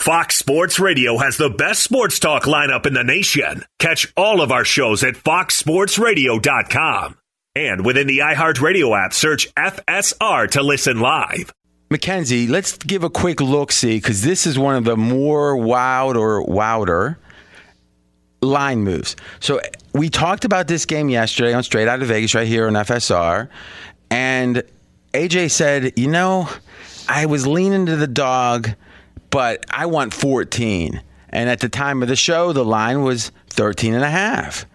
Fox Sports Radio has the best sports talk lineup in the nation. Catch all of our shows at foxsportsradio.com. And within the iHeartRadio app, search FSR to listen live. Mackenzie, let's give a quick look see because this is one of the more wowed or wowder line moves. So we talked about this game yesterday on Straight Out of Vegas right here on FSR, and AJ said, you know, I was leaning to the dog, but I want 14. And at the time of the show, the line was 13 and a half.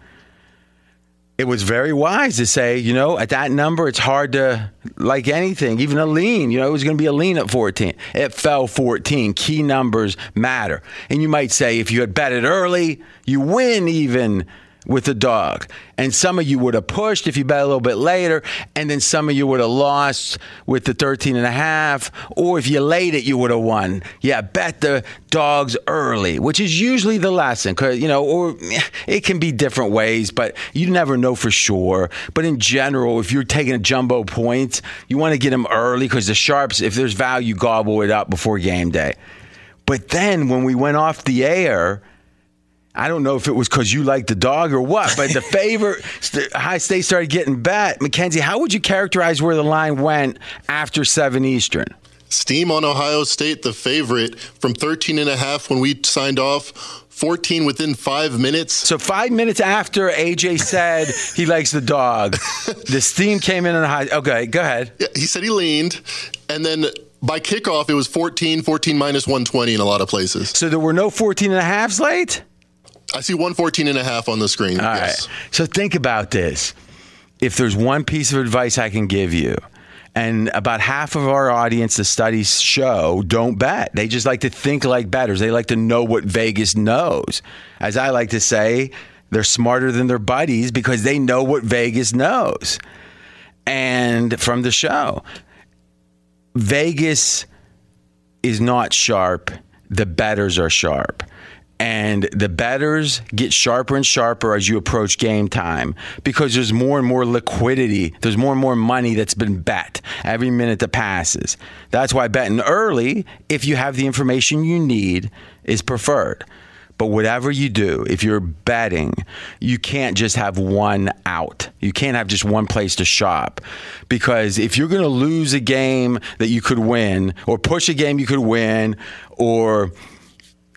It was very wise to say, you know, at that number, it's hard to, like anything, even a lean, you know, it was going to be a lean at 14. It fell 14. Key numbers matter. And you might say, if you had bet it early, you win even with the dog. And some of you would have pushed if you bet a little bit later, and then some of you would have lost with the 13 and a half, or if you laid it, you would have won. Yeah, bet the dogs early, which is usually the lesson, cause you know, or eh, it can be different ways, but you never know for sure. But in general, if you're taking a jumbo point, you want to get them early because the sharps, if there's value, gobble it up before game day. But then when we went off the air, I don't know if it was because you liked the dog or what, but the favorite Ohio State started getting bet. Mackenzie, how would you characterize where the line went after seven Eastern? Steam on Ohio State, the favorite from 13 and a half when we signed off. 14 within five minutes. So five minutes after AJ said he likes the dog, the steam came in on a high. Okay, go ahead. Yeah, he said he leaned, and then by kickoff it was 14, 14 minus 120 in a lot of places. So there were no 14 and a halves late. I see 114 and a half on the screen. All yes. right. So think about this. If there's one piece of advice I can give you, and about half of our audience, the studies show, don't bet. They just like to think like betters. They like to know what Vegas knows. As I like to say, they're smarter than their buddies because they know what Vegas knows. And from the show, Vegas is not sharp. The betters are sharp. And the betters get sharper and sharper as you approach game time because there's more and more liquidity. There's more and more money that's been bet every minute that passes. That's why betting early, if you have the information you need, is preferred. But whatever you do, if you're betting, you can't just have one out. You can't have just one place to shop. Because if you're going to lose a game that you could win, or push a game you could win, or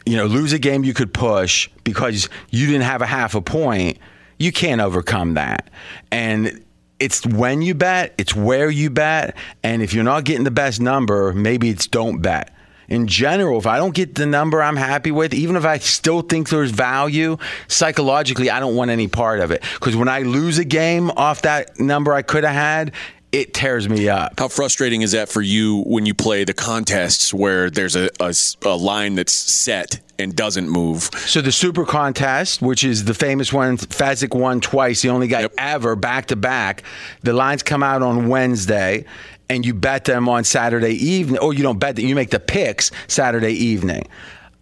you know, lose a game you could push because you didn't have a half a point, you can't overcome that. And it's when you bet, it's where you bet, and if you're not getting the best number, maybe it's don't bet. in general, if I don't get the number I'm happy with, even if I still think there's value, psychologically, I don't want any part of it. Because when I lose a game off that number I could have had, it tears me up. How frustrating is that for you when you play the contests where there's a, a, a line that's set and doesn't move? So the Super Contest, which is the famous one, Fezzik won twice, the only guy yep. ever back to back. The lines come out on Wednesday, and you bet them on Saturday evening. Or you don't bet them; you make the picks Saturday evening.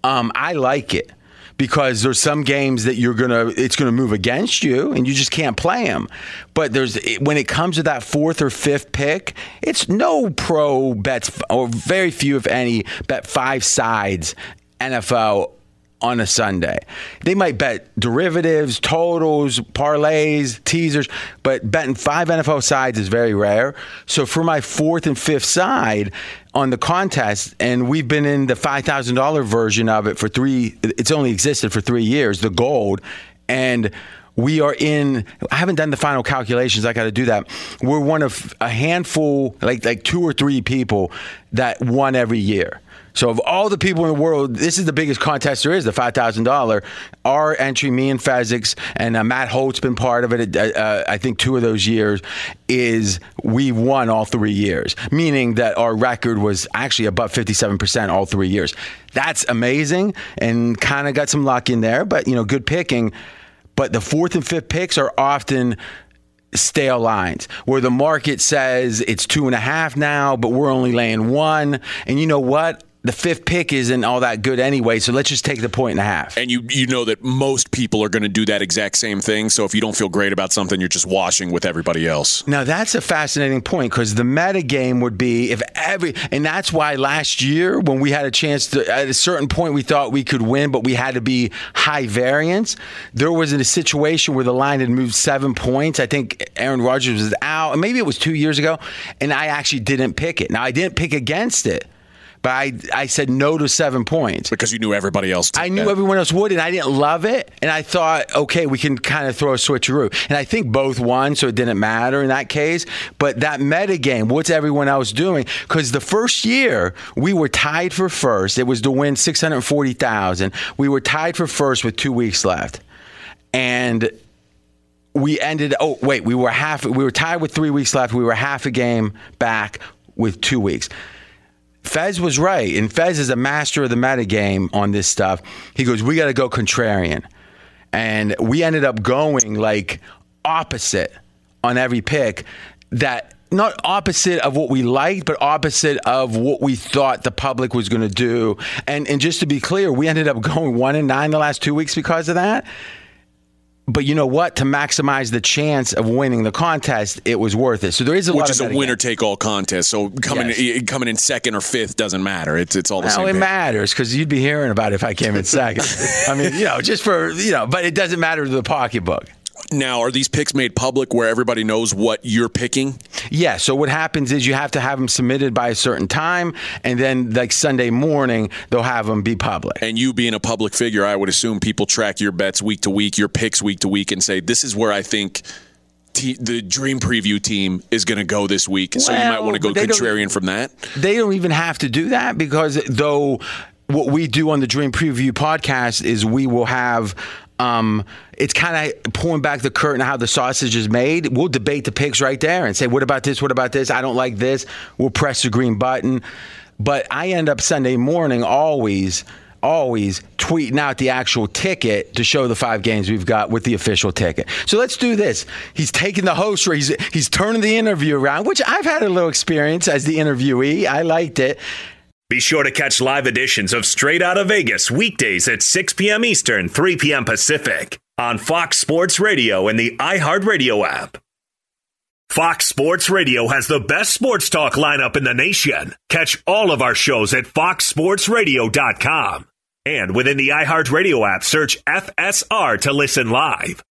Um, I like it because there's some games that you're gonna it's gonna move against you and you just can't play them. But there's when it comes to that fourth or fifth pick, it's no pro bets or very few if any bet five sides NFL on a Sunday. They might bet derivatives, totals, parlays, teasers, but betting five NFL sides is very rare. So for my fourth and fifth side on the contest, and we've been in the $5,000 version of it for three, it's only existed for three years, the gold. And we are in i haven't done the final calculations i got to do that we're one of a handful like like two or three people that won every year so of all the people in the world, this is the biggest contest there is, the five thousand dollar. Our entry, me and Fezzik's, and uh, Matt Holt's been part of it. Uh, uh, I think two of those years is we won all three years, meaning that our record was actually above fifty seven percent all three years. That's amazing, and kind of got some luck in there, but you know, good picking. But the fourth and fifth picks are often stale lines where the market says it's two and a half now, but we're only laying one. And you know what? The fifth pick isn't all that good anyway, so let's just take the point and a half. And you you know that most people are going to do that exact same thing. So if you don't feel great about something, you're just washing with everybody else. Now that's a fascinating point because the meta game would be if every and that's why last year when we had a chance to at a certain point we thought we could win, but we had to be high variance. There was a situation where the line had moved seven points. I think Aaron Rodgers was out, and maybe it was two years ago, and I actually didn't pick it. Now I didn't pick against it but I, I said no to seven points because you knew everybody else. I knew that. everyone else would, and I didn't love it. And I thought, okay, we can kind of throw a switcheroo. And I think both won, so it didn't matter in that case. But that meta game, what's everyone else doing? Because the first year we were tied for first. It was to win six hundred forty thousand. We were tied for first with two weeks left, and we ended. Oh wait, we were half. We were tied with three weeks left. We were half a game back with two weeks. Fez was right, and Fez is a master of the meta game on this stuff. He goes, "We got to go contrarian," and we ended up going like opposite on every pick. That not opposite of what we liked, but opposite of what we thought the public was going to do. And and just to be clear, we ended up going one and nine the last two weeks because of that but you know what? To maximize the chance of winning the contest, it was worth it. So there is a which is a winner take all contest. So coming yes. coming in second or fifth doesn't matter. It's it's all the well, same. It matters because you'd be hearing about it if I came in second. I mean, you know, just for you know, but it doesn't matter to the pocketbook. Now, are these picks made public where everybody knows what you're picking? Yeah. So what happens is you have to have them submitted by a certain time, and then like Sunday morning they'll have them be public. And you being a public figure, I would assume people track your bets week to week, your picks week to week, and say this is where I think. the dream preview team is going to go this week, so well, you might want to go contrarian from that. They don't even have to do that because though what we do on the Dream Preview podcast is we will have um, it's kind of pulling back the curtain how the sausage is made. We'll debate the picks right there and say, what about this? What about this? I don't like this. We'll press the green button. But I end up Sunday morning always, always tweeting out the actual ticket to show the five games we've got with the official ticket. So let's do this. He's taking the host, he's, he's turning the interview around, which I've had a little experience as the interviewee. I liked it. Be sure to catch live editions of Straight Out of Vegas weekdays at 6 p.m. Eastern, 3 p.m. Pacific on Fox Sports Radio and the iHeartRadio app. Fox Sports Radio has the best sports talk lineup in the nation. Catch all of our shows at foxsportsradio.com. And within the iHeartRadio app, search FSR to listen live.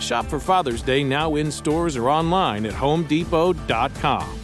Shop for Father's Day now in stores or online at homedepot.com.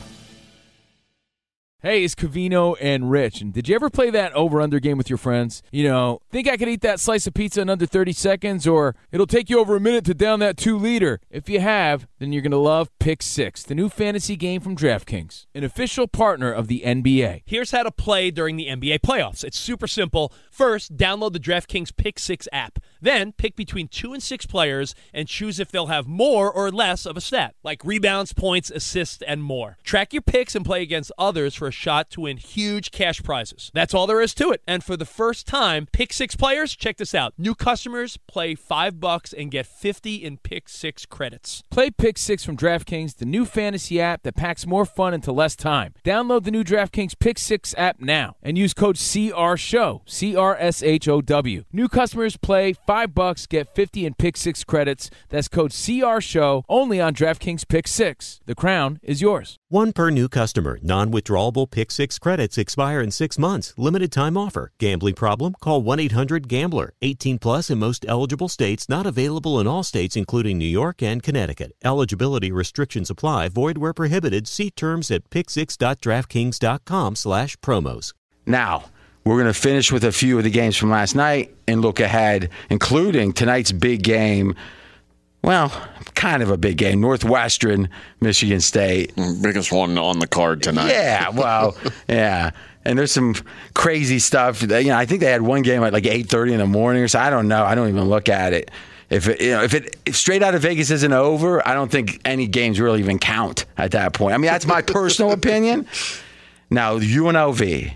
Hey, it's Cavino and Rich. And did you ever play that over under game with your friends? You know, think I could eat that slice of pizza in under 30 seconds, or it'll take you over a minute to down that two liter. If you have, then you're going to love Pick Six, the new fantasy game from DraftKings, an official partner of the NBA. Here's how to play during the NBA playoffs it's super simple. First, download the DraftKings Pick Six app. Then, pick between two and six players and choose if they'll have more or less of a stat, like rebounds, points, assists, and more. Track your picks and play against others for a shot to win huge cash prizes. That's all there is to it. And for the first time, pick six players. Check this out. New customers play five bucks and get 50 in pick six credits. Play Pick Six from DraftKings, the new fantasy app that packs more fun into less time. Download the new DraftKings Pick Six app now and use code CRSHOW, C R S H O W. New customers play five bucks, get 50 in Pick Six credits. That's code CRSHOW only on DraftKings Pick Six. The crown is yours. One per new customer. Non withdrawable Pick Six credits expire in six months. Limited time offer. Gambling problem? Call 1 800 Gambler. 18 plus in most eligible states. Not available in all states, including New York and Connecticut. Eligibility restrictions apply. Void where prohibited. See terms at picksix.draftkings.com slash promos. Now, we're going to finish with a few of the games from last night and look ahead, including tonight's big game. Well, kind of a big game. Northwestern, Michigan State. Biggest one on the card tonight. Yeah, well, yeah. And there's some crazy stuff. You know, I think they had one game at like 8:30 in the morning or so. I don't know. I don't even look at it. If it, you know, if it if straight out of Vegas isn't over, I don't think any games really even count at that point. I mean, that's my personal opinion. Now, UNLV.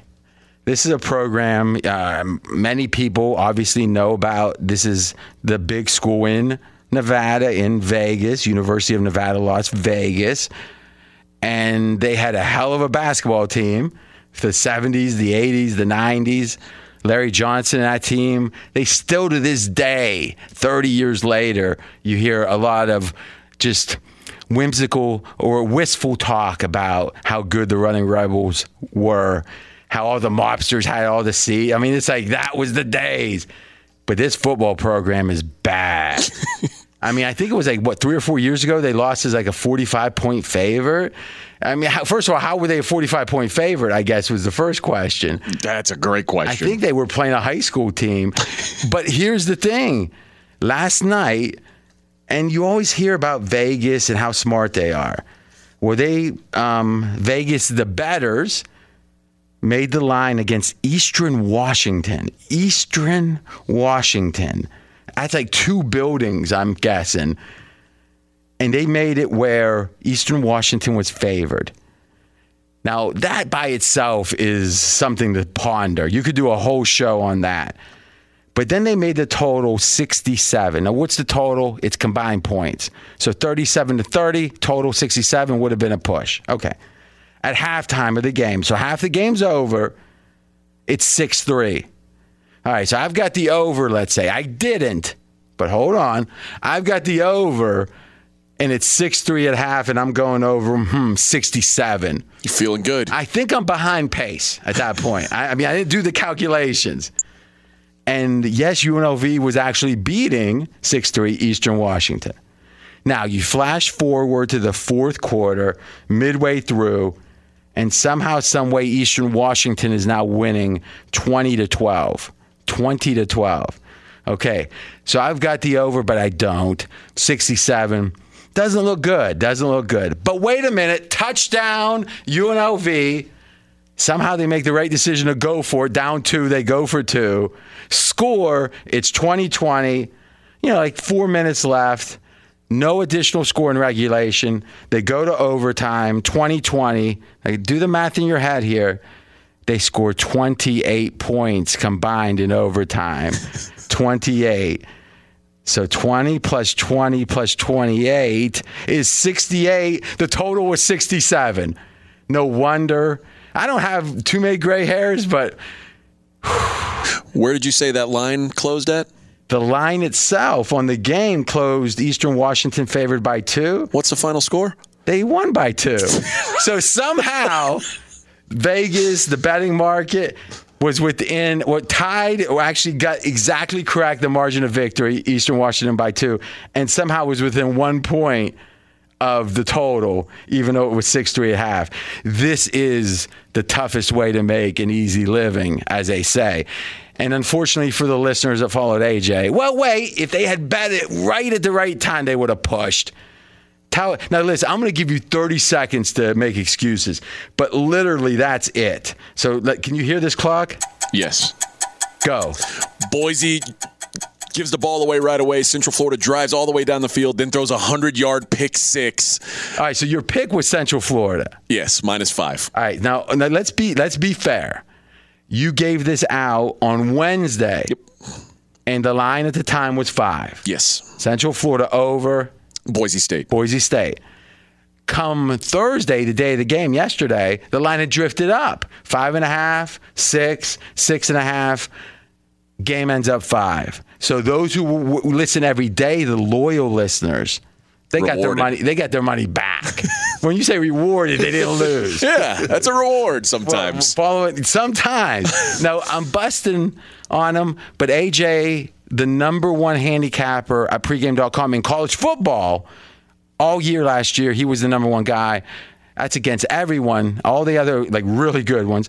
This is a program uh, many people obviously know about. This is the big school in Nevada, in Vegas, University of Nevada, Las Vegas. And they had a hell of a basketball team the 70s, the 80s, the 90s. Larry Johnson and that team, they still to this day, 30 years later, you hear a lot of just whimsical or wistful talk about how good the Running Rebels were, how all the mobsters had all the seat. I mean, it's like that was the days. But this football program is bad. I mean, I think it was like what three or four years ago they lost as like a 45 point favorite. I mean, how, first of all, how were they a 45 point favorite? I guess was the first question. That's a great question. I think they were playing a high school team. but here's the thing last night, and you always hear about Vegas and how smart they are. Were they, um, Vegas, the betters, made the line against Eastern Washington. Eastern Washington. That's like two buildings, I'm guessing and they made it where Eastern Washington was favored. Now, that by itself is something to ponder. You could do a whole show on that. But then they made the total 67. Now, what's the total? It's combined points. So 37 to 30, total 67 would have been a push. Okay. At halftime of the game. So half the game's over. It's 6 3. All right. So I've got the over, let's say. I didn't, but hold on. I've got the over and it's 6 3 at half, and I'm going over hmm, 67. You're feeling good. I think I'm behind pace at that point. I, I, mean, I didn't do the calculations. And yes, UNLV was actually beating 6 3 Eastern Washington. Now, you flash forward to the fourth quarter, midway through, and somehow, some way, Eastern Washington is now winning 20 to 12. 20 to 12. Okay, so I've got the over, but I don't. 67. Doesn't look good. Doesn't look good. But wait a minute. Touchdown, UNLV. Somehow they make the right decision to go for it. Down two, they go for two. Score, it's 2020. You know, like four minutes left. No additional score in regulation. They go to overtime, 2020. Like, do the math in your head here. They score 28 points combined in overtime. 28. So 20 plus 20 plus 28 is 68. The total was 67. No wonder. I don't have too many gray hairs, but. Where did you say that line closed at? The line itself on the game closed Eastern Washington favored by two. What's the final score? They won by two. so somehow, Vegas, the betting market, was within what tied or actually got exactly correct the margin of victory, Eastern Washington by two, and somehow was within one point of the total, even though it was six three and a half. This is the toughest way to make an easy living, as they say. And unfortunately for the listeners that followed AJ, well, wait, if they had bet it right at the right time, they would have pushed. Now, listen, I'm going to give you 30 seconds to make excuses, but literally that's it. So, can you hear this clock? Yes. Go. Boise gives the ball away right away. Central Florida drives all the way down the field, then throws a 100 yard pick six. All right, so your pick was Central Florida. Yes, minus five. All right, now, now let's be let's be fair. You gave this out on Wednesday. Yep. And the line at the time was five. Yes. Central Florida over Boise State. Boise State. Come Thursday, the day of the game, yesterday, the line had drifted up five and a half, six, six and a half. Game ends up five. So those who w- listen every day, the loyal listeners, they rewarded. got their money. They got their money back. when you say rewarded, they didn't lose. yeah, that's a reward sometimes. Well, following sometimes. no, I'm busting on them, but AJ the number one handicapper at pregame.com in college football all year last year. He was the number one guy. That's against everyone, all the other like really good ones.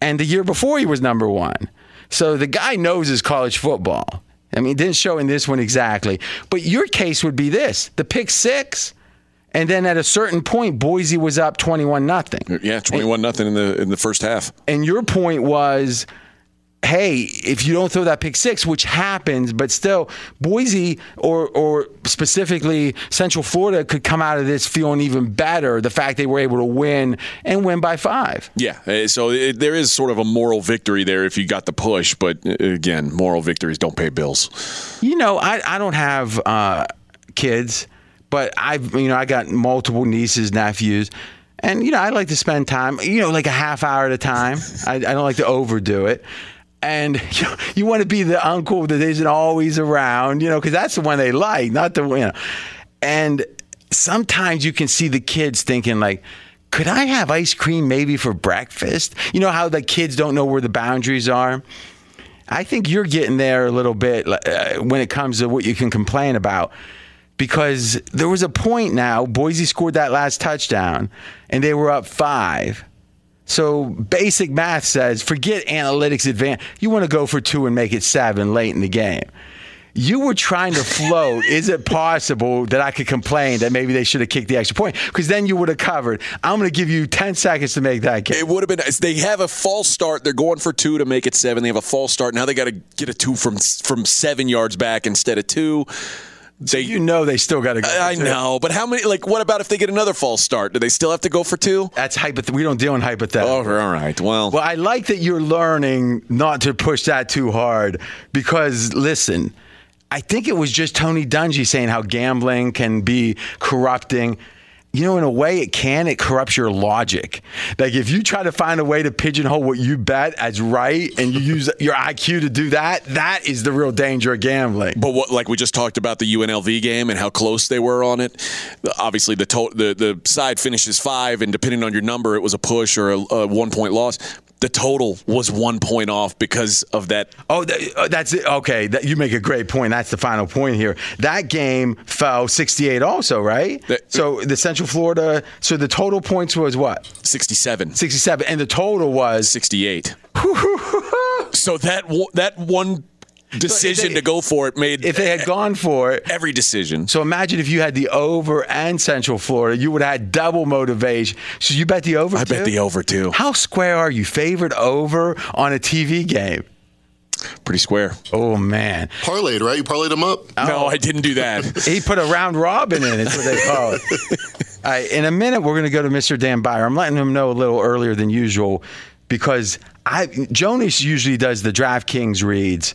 And the year before, he was number one. So the guy knows his college football. I mean, it didn't show in this one exactly. But your case would be this the pick six. And then at a certain point, Boise was up twenty-one nothing. Yeah, twenty-one nothing in the in the first half. And your point was hey, if you don't throw that pick six, which happens, but still, Boise or or specifically Central Florida could come out of this feeling even better. The fact they were able to win and win by five. Yeah, uh, so it, there is sort of a moral victory there if you got the push, but uh, again, moral victories don't pay bills. You know, I I don't have uh, kids, but I've you know I got multiple nieces, nephews. And you know, I like to spend time, you know, like a half hour at a time. I, I don't like to overdo it and you, you want to be the uncle that isn't always around, you know, because that's the one they like, not the you know. And sometimes you can see the kids thinking like, could I have ice cream maybe for breakfast? You know how the kids don't know where the boundaries are. I think you're getting there a little bit uh, when it comes to what you can complain about. because there was a point now, Boise scored that last touchdown and they were up five. So basic math says forget analytics advance. You want to go for two and make it seven late in the game. You were trying to float. Is it possible that I could complain that maybe they should have kicked the extra point? Because then you would have covered. I'm going to give you 10 seconds to make that kick. It would have been. They have a false start. They're going for two to make it seven. They have a false start. Now they got to get a two from from seven yards back instead of two. They, you know they still got to go. I know, but how many? Like, what about if they get another false start? Do they still have to go for two? That's hypothetical. We don't deal in hypothetical. Oh, all right. Well, well, I like that you're learning not to push that too hard because listen, I think it was just Tony Dungy saying how gambling can be corrupting you know, in a way, it can. It corrupts your logic. Like if you try to find a way to pigeonhole what you bet as right, and you use your IQ to do that, that is the real danger of gambling. But what, like we just talked about the UNLV game and how close they were on it. Obviously, the to- the the side finishes five, and depending on your number, it was a push or a, a one point loss the total was one point off because of that. Oh, uh, that's it. Okay, that, you make a great point. That's the final point here. That game fell 68 also, right? So the Central Florida, so the total points was what? 67. 67. And the total was? 68. so that that one decision they, to go for it made if they had gone for it every decision. So imagine if you had the over and Central Florida, you would have had double motivation. So you bet the over. I too? bet the over too. How square are you? Favored over on a TV game. Pretty square. Oh man, parlayed right? You parlayed them up? Oh. No, I didn't do that. he put a round robin in. It's what they call it. All right, in a minute, we're going to go to Mr. Dan Beyer. I'm letting him know a little earlier than usual because I Jonas usually does the DraftKings reads.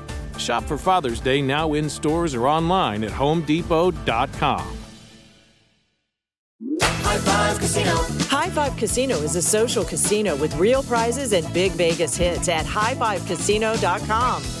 Shop for Father's Day now in stores or online at homedepot.com. High Five Casino. High Five Casino is a social casino with real prizes and big Vegas hits at highfivecasino.com.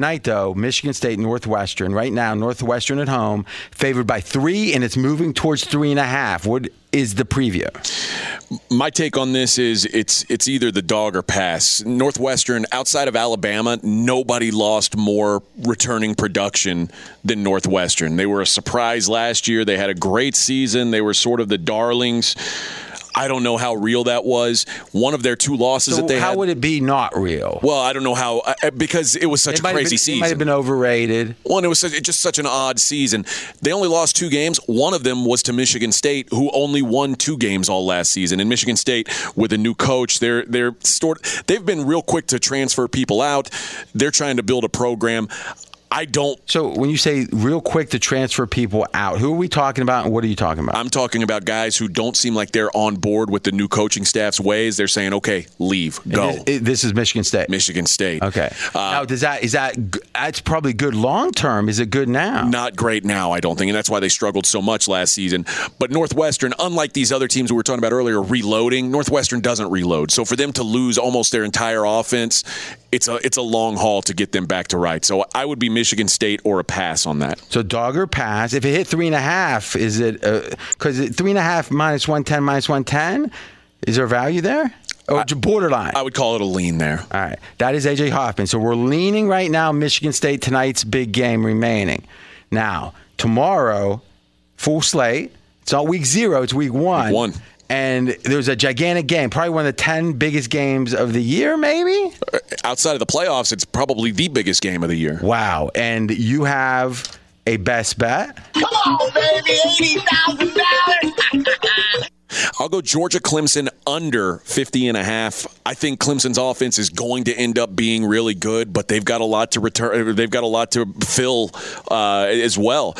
Tonight, though, Michigan State, Northwestern. Right now, Northwestern at home, favored by three, and it's moving towards three and a half. What is the preview? My take on this is it's it's either the dog or pass. Northwestern, outside of Alabama, nobody lost more returning production than Northwestern. They were a surprise last year. They had a great season. They were sort of the darlings. I don't know how real that was. One of their two losses So that they had how had. would it be not real? well, I don't know how because it was such It a crazy been- season. It might have been overrated. One, it was such, just such an odd season. They only lost two games. One of them was to Michigan State, who only won two games all last season. And Michigan State, with a new coach, they're they're stored. They've been real quick to transfer people out. They're trying to build a program. I don't. So when you say real quick to transfer people out, who are we talking about, and what are you talking about? I'm talking about guys who don't seem like they're on board with the new coaching staff's ways. They're saying, "Okay, leave, go." This, it- this is Michigan State. Michigan State. Okay. Uh, now, does that is that that's probably good long term? Is it good now? Not great now, I don't think, and that's why they struggled so much last season. But Northwestern, unlike these other teams we were talking about earlier, reloading. Northwestern doesn't reload, so for them to lose almost their entire offense, it's a it's a long haul to get them back to right. So I would be Michigan State or a pass on that. So dog or pass? If it hit three and a half, is it uh, because three and a half minus one ten minus one ten? Is there value there? Or borderline? I would call it a lean there. All right. That is AJ Hoffman. So we're leaning right now Michigan State tonight's big game remaining. Now, tomorrow, full slate. It's not week zero, it's week one. Week one. And there's a gigantic game, probably one of the 10 biggest games of the year, maybe? Outside of the playoffs, it's probably the biggest game of the year. Wow. And you have a best bet? Come on, baby, $80,000. I'll go Georgia Clemson under 50 and a half. I think Clemson's offense is going to end up being really good, but they've got a lot to return. They've got a lot to fill uh, as well.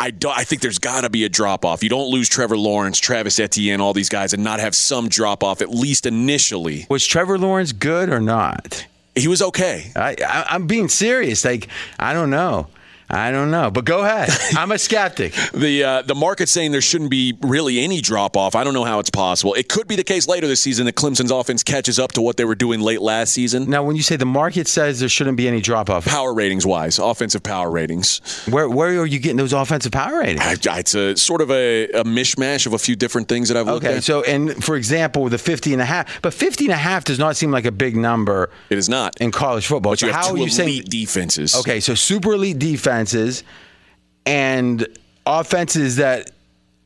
I, don't. I think there's got to be a drop off. You don't lose Trevor Lawrence, Travis Etienne, all these guys, and not have some drop off at least initially. Was Trevor Lawrence good or not? He was okay. I, I, I'm being serious. Like, I don't know. I don't know. But go ahead. I'm a skeptic. The uh, the market's saying there shouldn't be really any drop off. I don't know how it's possible. It could be the case later this season that Clemson's offense catches up to what they were doing late last season. Now, when you say the market says there shouldn't be any drop off, Power ratings wise, offensive power ratings. where where are you getting those offensive power ratings? I, it's a sort of a, a mishmash of a few different things that I've looked Okay, at. Okay, so and for example, with the 50 and a half, but 50 and a half does not seem like a big number it is not. in college football. But so you have how two are you elite saying defenses. Okay, so super elite defenses and offenses that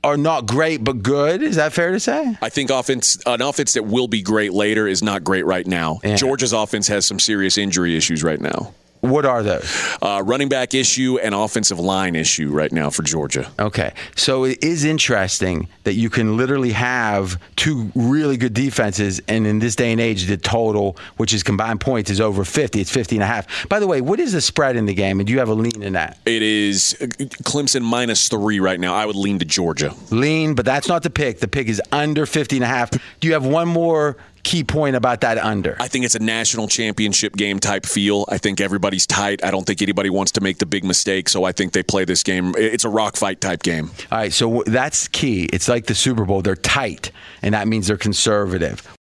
are not great but good. Is that fair to say? I think offense, an offense that will be great later is not great right now. Yeah. Georgia's offense has some serious injury issues right now. What are those? Uh, running back issue and offensive line issue right now for Georgia. Okay. So it is interesting that you can literally have two really good defenses, and in this day and age, the total, which is combined points, is over 50. It's 50 and a half. By the way, what is the spread in the game, and do you have a lean in that? It is uh, Clemson minus three right now. I would lean to Georgia. Lean, but that's not the pick. The pick is under 50 and a half. Do you have one more key point about that under? I think it's a national championship game type feel. I think everybody's tight. I don't think anybody wants to make the big mistake, so I think they play this game. It's a rock fight type game. All right, so that's key. It's like the Super Bowl. They're tight, and that means they're conservative.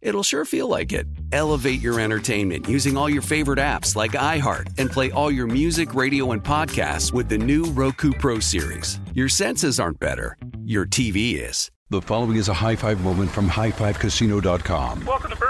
it'll sure feel like it. Elevate your entertainment using all your favorite apps like iHeart and play all your music, radio, and podcasts with the new Roku Pro Series. Your senses aren't better, your TV is. The following is a high five moment from highfivecasino.com. Welcome to Burger